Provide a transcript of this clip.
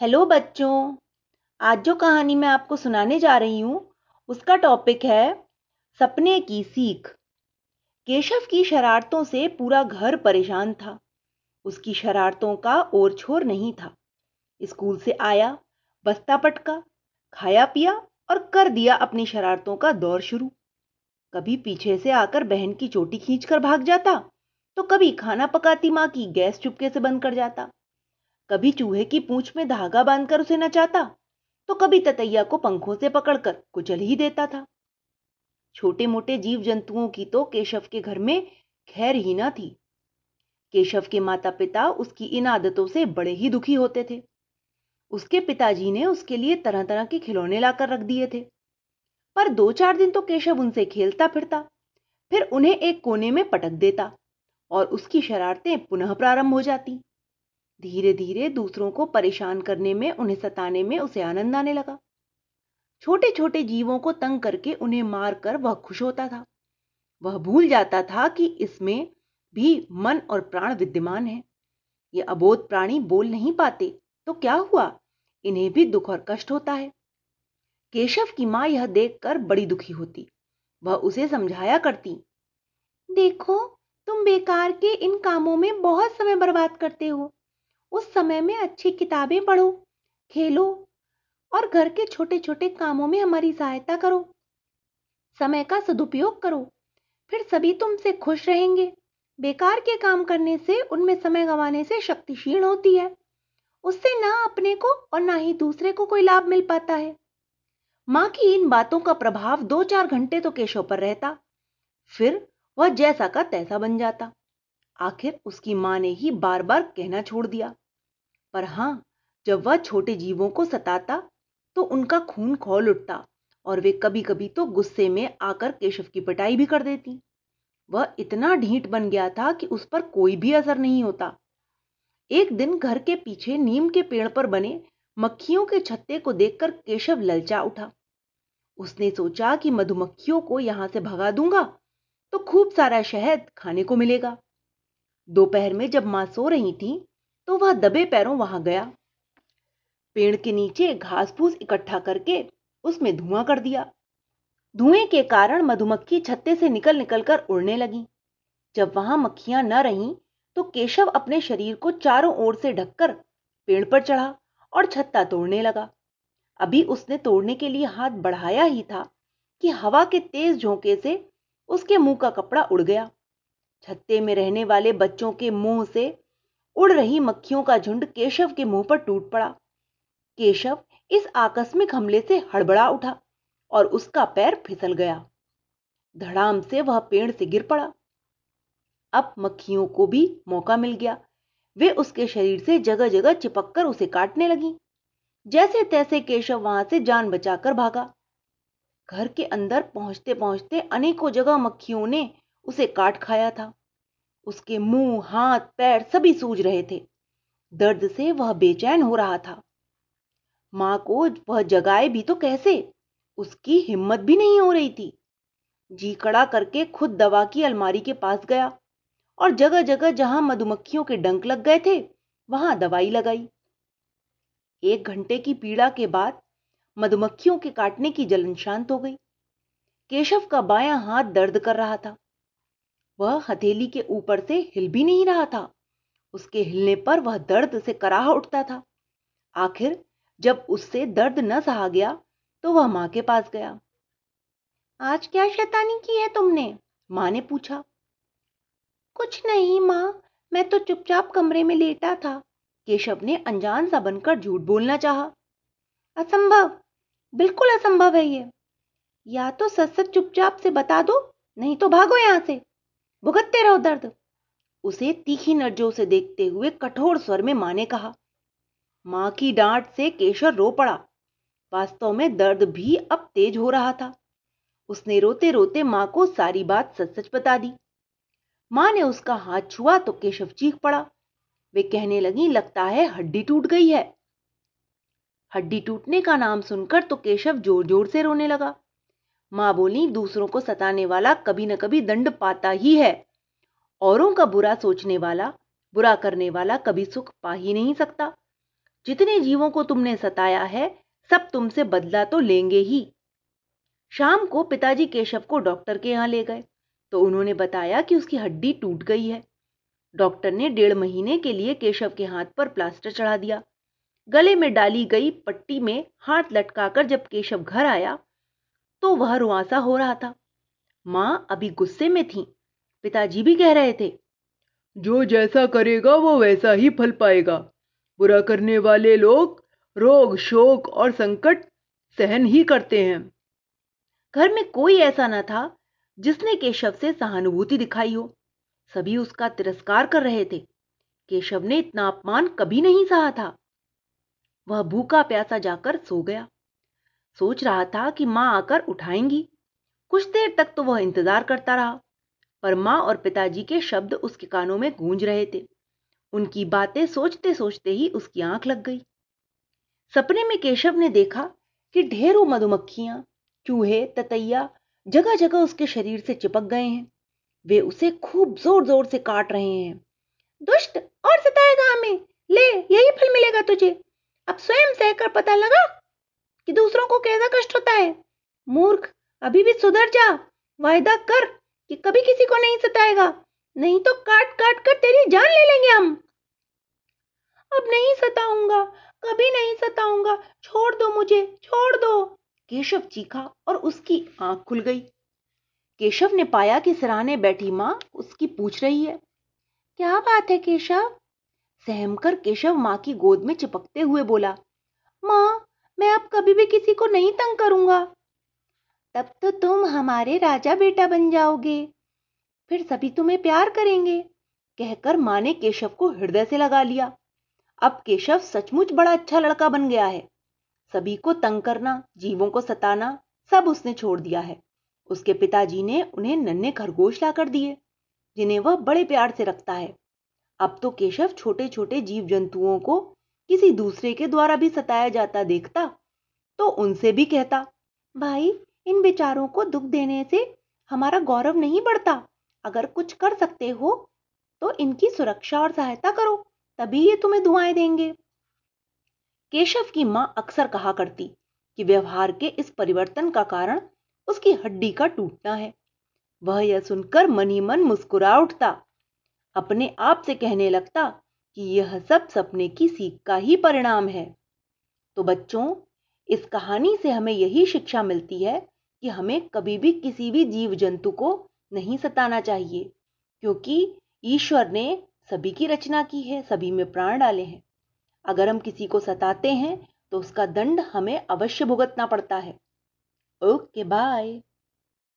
Hello बच्चों, आज जो कहानी मैं आपको सुनाने जा रही हूँ, उसका टॉपिक है सपने की सीख। केशव की शरारतों से पूरा घर परेशान था। उसकी शरारतों का और छोर नहीं था। स्कूल से आया, बस्ता पटका, खाया पिया और कर दिया अपनी शरारतों का दौर शुरू। कभी पीछे से आकर बहन की चोटी खींचकर भाग जाता तो कभी खाना पकाती माँ की गैस चुपके से बंद कर जाता। कभी चूहे की पूंछ में धागा बांधकर उसे नचाता तो कभी ततैया को पंखों से पकड़कर कुचल ही देता था। छोटे मोटे जीव जंतुओं की तो केशव के घर में खैर ही ना थी। केशव के माता पिता उसकी इन आदतों से बड़े ही दुखी होते थे। उसके पिताजी ने उसके लिए तरह तरह के खिलौने लाकर रख दिए थे। पर दो चार दिन तो केशव उनसे खेलता फिरता फिर उन्हें एक कोने में पटक देता और उसकी शरारतें पुनः प्रारंभ हो जाती। धीरे धीरे दूसरों को परेशान करने में, उन्हें सताने में उसे आनंद आने लगा। छोटे छोटे जीवों को तंग करके उन्हें मारकर वह खुश होता था। वह भूल जाता था कि इसमें भी मन और प्राण विद्यमान है। ये अबोध प्राणी बोल नहीं पाते तो क्या हुआ? इन्हें भी दुख और कष्ट होता है। केशव की माँ यह देखकर बड़ी दुखी होती। वह उसे समझाया करती, देखो, तुम बेकार के इन कामों में बहुत समय बर्बाद करते हो। उस समय में अच्छी किताबें पढ़ो, खेलो और घर के छोटे छोटे कामों में हमारी सहायता करो। समय का सदुपयोग करो, फिर सभी तुमसे खुश रहेंगे। बेकार के काम करने से, उनमें समय गंवाने से शक्ति क्षीण होती है। उससे ना अपने को और ना ही दूसरे को कोई लाभ मिल पाता है। माँ की इन बातों का प्रभाव दो चार घंटे तो केशव पर रहता, फिर वह जैसा का तैसा बन जाता। आखिर उसकी माँ ने ही बार बार कहना छोड़ दिया। पर हाँ, जब वह छोटे जीवों को सताता तो उनका खून खोल उठता और वे कभी कभी तो गुस्से में आकर केशव की पिटाई भी कर देती। वह इतना ढीठ बन गया था कि उस पर कोई भी असर नहीं होता। एक दिन घर के पीछे नीम के पेड़ पर बने मक्खियों के छत्ते को देखकर केशव ललचा उठा। उसने सोचा कि मधुमक्खियों को यहाँ से भगा दूँगा तो खूब सारा शहद खाने को मिलेगा। दोपहर में जब माँ सो रही थी तो वह दबे पैरों वहाँ गया। पेड़ के नीचे घास फूस इकट्ठा करके उसमें धुआँ कर दिया। धुएँ के कारण मधुमक्खी छत्ते से निकल निकलकर उड़ने लगी। जब वहाँ मक्खियाँ न रहीं तो केशव अपने शरीर को चारों ओर से ढककर पेड़ पर चढ़ा और छत्ता तोड़ने लगा। अभी उसने तोड़ने के लिए हाथ बढ़ाया ही था कि हवा के तेज झोंके से उसके मुँह का कपड़ा उड़ गया। छत्ते में रहने वाले बच्चों के मुँह से उड़ रही मक्खियों का झुंड केशव के मुँह पर टूट पड़ा। केशव इस आकस्मिक हमले से हड़बड़ा उठा और उसका पैर फिसल गया। धड़ाम से वह पेड़ से गिर पड़ा। अब मक्खियों को भी मौका मिल गया। वे उसके शरीर से जगह जगह चिपक कर उसे काटने लगी। जैसे तैसे केशव वहाँ से जान बचाकर भागा। घर के अंदर पहुँचते पहुँचते अनेकों जगह मक्खियों ने उसे काट खाया था। उसके मुँह, हाथ, पैर सभी सूज रहे थे। दर्द से वह बेचैन हो रहा था। माँ को वह जगाए भी तो कैसे? उसकी हिम्मत भी नहीं हो रही थी। जी कड़ा करके खुद दवा की अलमारी के पास गया और जगह जगह जहाँ मधुमक्खियों के डंक लग गए थे, वहाँ दवाई लगाई। एक घंटे की पीड़ा के बाद मधुमक्खियों के काटने की जलन शांत हो गई। केशव का बायां हाथ दर्द कर रहा था। वह हथेली के ऊपर से हिल भी नहीं रहा था। उसके हिलने पर वह दर्द से कराह उठता था। आखिर जब उससे दर्द न सहा गया तो वह माँ के पास गया। आज क्या शैतानी की है तुमने? माँ ने पूछा। कुछ नहीं माँ, मैं तो चुपचाप कमरे में लेटा था। केशव ने अनजान सा बनकर झूठ बोलना चाहा। असंभव, बिल्कुल असंभव है ये। या तो सच सच चुपचाप से बता दो, नहीं तो भागो यहाँ से। भुगतते रहो दर्द। उसे तीखी नज़रों से देखते हुए कठोर स्वर में माँ ने कहा। माँ की डांट से केशर रो पड़ा। वास्तव में दर्द भी अब तेज हो रहा था। उसने रोते रोते माँ को सारी बात सच सच बता दी। माँ ने उसका हाथ छुआ तो केशव चीख पड़ा। वे कहने लगी, लगता है हड्डी टूट गई है। हड्डी टूटने का नाम सुनकर तो केशव ज़ोर ज़ोर से रोने लगा। माँ बोली, दूसरों को सताने वाला कभी न कभी दंड पाता ही है। औरों का बुरा सोचने वाला, बुरा करने वाला कभी सुख पा ही नहीं सकता। जितने जीवों को तुमने सताया है, सब तुमसे बदला तो लेंगे ही। शाम को पिताजी केशव को डॉक्टर के यहाँ ले गए तो उन्होंने बताया कि उसकी हड्डी टूट गई है। डॉक्टर ने डेढ़ महीने के लिए केशव के हाथ पर प्लास्टर चढ़ा दिया। गले में डाली गई पट्टी में हाथ लटकाकर जब केशव घर आया तो वह रुआसा हो रहा था। माँ अभी गुस्से में थी। पिताजी भी कह रहे थे जो जैसा करेगा वो वैसा ही फल पाएगा। बुरा करने वाले लोग रोग शोक और संकट सहन ही करते हैं। घर में कोई ऐसा न था जिसने केशव से सहानुभूति दिखाई हो। सभी उसका तिरस्कार कर रहे थे। केशव ने इतना अपमान कभी नहीं सहा था। वह भूखा प्यासा जाकर सो गया। सोच रहा था कि माँ आकर उठाएँगी। कुछ देर तक तो वह इंतज़ार करता रहा, पर माँ और पिताजी के शब्द उसके कानों में गूंज रहे थे। उनकी बातें सोचते सोचते ही उसकी आँख लग गई। सपने में केशव ने देखा कि ढेरों मधुमक्खियाँ, चूहे, ततैया जगह जगह उसके शरीर से चिपक गए हैं। वे उसे खूब ज़ोर ज़ोर से काट रहे हैं। दुष्ट और सताएगा हमें। ले, यही फल मिलेगा तुझे। अब स्वयं सहकर पता लगा कि दूसरों को कैसा कष्ट होता है। मूर्ख, अभी भी सुधर जा। वायदा कर कि कभी किसी को नहीं सताएगा। नहीं तो काट काट कर तेरी जान ले लेंगे हम। अब नहीं सताऊँगा, कभी नहीं सताऊँगा। छोड़ दो मुझे, छोड़ दो। केशव चीखा और उसकी आँख खुल गई। केशव ने पाया कि सराहने बैठी माँ उसकी पूछ रही है। क्या बात है केशव? सहमकर केशव माँ की गोद में चिपकते हुए बोला, माँ मैं अब कभी भी किसी को नहीं तंग करूँगा। तब तो तुम हमारे राजा बेटा बन जाओगे। फिर सभी तुम्हें प्यार करेंगे। कहकर माँ ने केशव को हृदय से लगा लिया। अब केशव सचमुच बड़ा अच्छा लड़का बन गया है। सभी को तंग करना, जीवों को सताना, सब उसने छोड़ दिया है। उसके पिताजी ने उन्हें नन्हे खरगोश लाकर दिए, जिन्हें वह बड़े प्यार से रखता है। अब तो केशव छोटे छोटे जीव जंतुओं को किसी दूसरे के द्वारा भी सताया जाता देखता तो उनसे भी कहता, भाई, इन बेचारों को दुख देने से हमारा गौरव नहीं बढ़ता। अगर कुछ कर सकते हो तो इनकी सुरक्षा और सहायता करो, तभी ये तुम्हें दुआएँ देंगे। केशव की माँ अक्सर कहा करती कि व्यवहार के इस परिवर्तन का कारण उसकी हड्डी का टूटना है। वह यह सुनकर मन मन मुस्कुरा उठता, अपने आप से कहने लगता कि यह सब सपने की सीख का ही परिणाम है। तो बच्चों, इस कहानी से हमें यही शिक्षा मिलती है कि हमें कभी भी किसी भी जीव जंतु को नहीं सताना चाहिए, क्योंकि ईश्वर ने सभी की रचना की है, सभी में प्राण डाले हैं। अगर हम किसी को सताते हैं तो उसका दंड हमें अवश्य भुगतना पड़ता है। Okay, bye.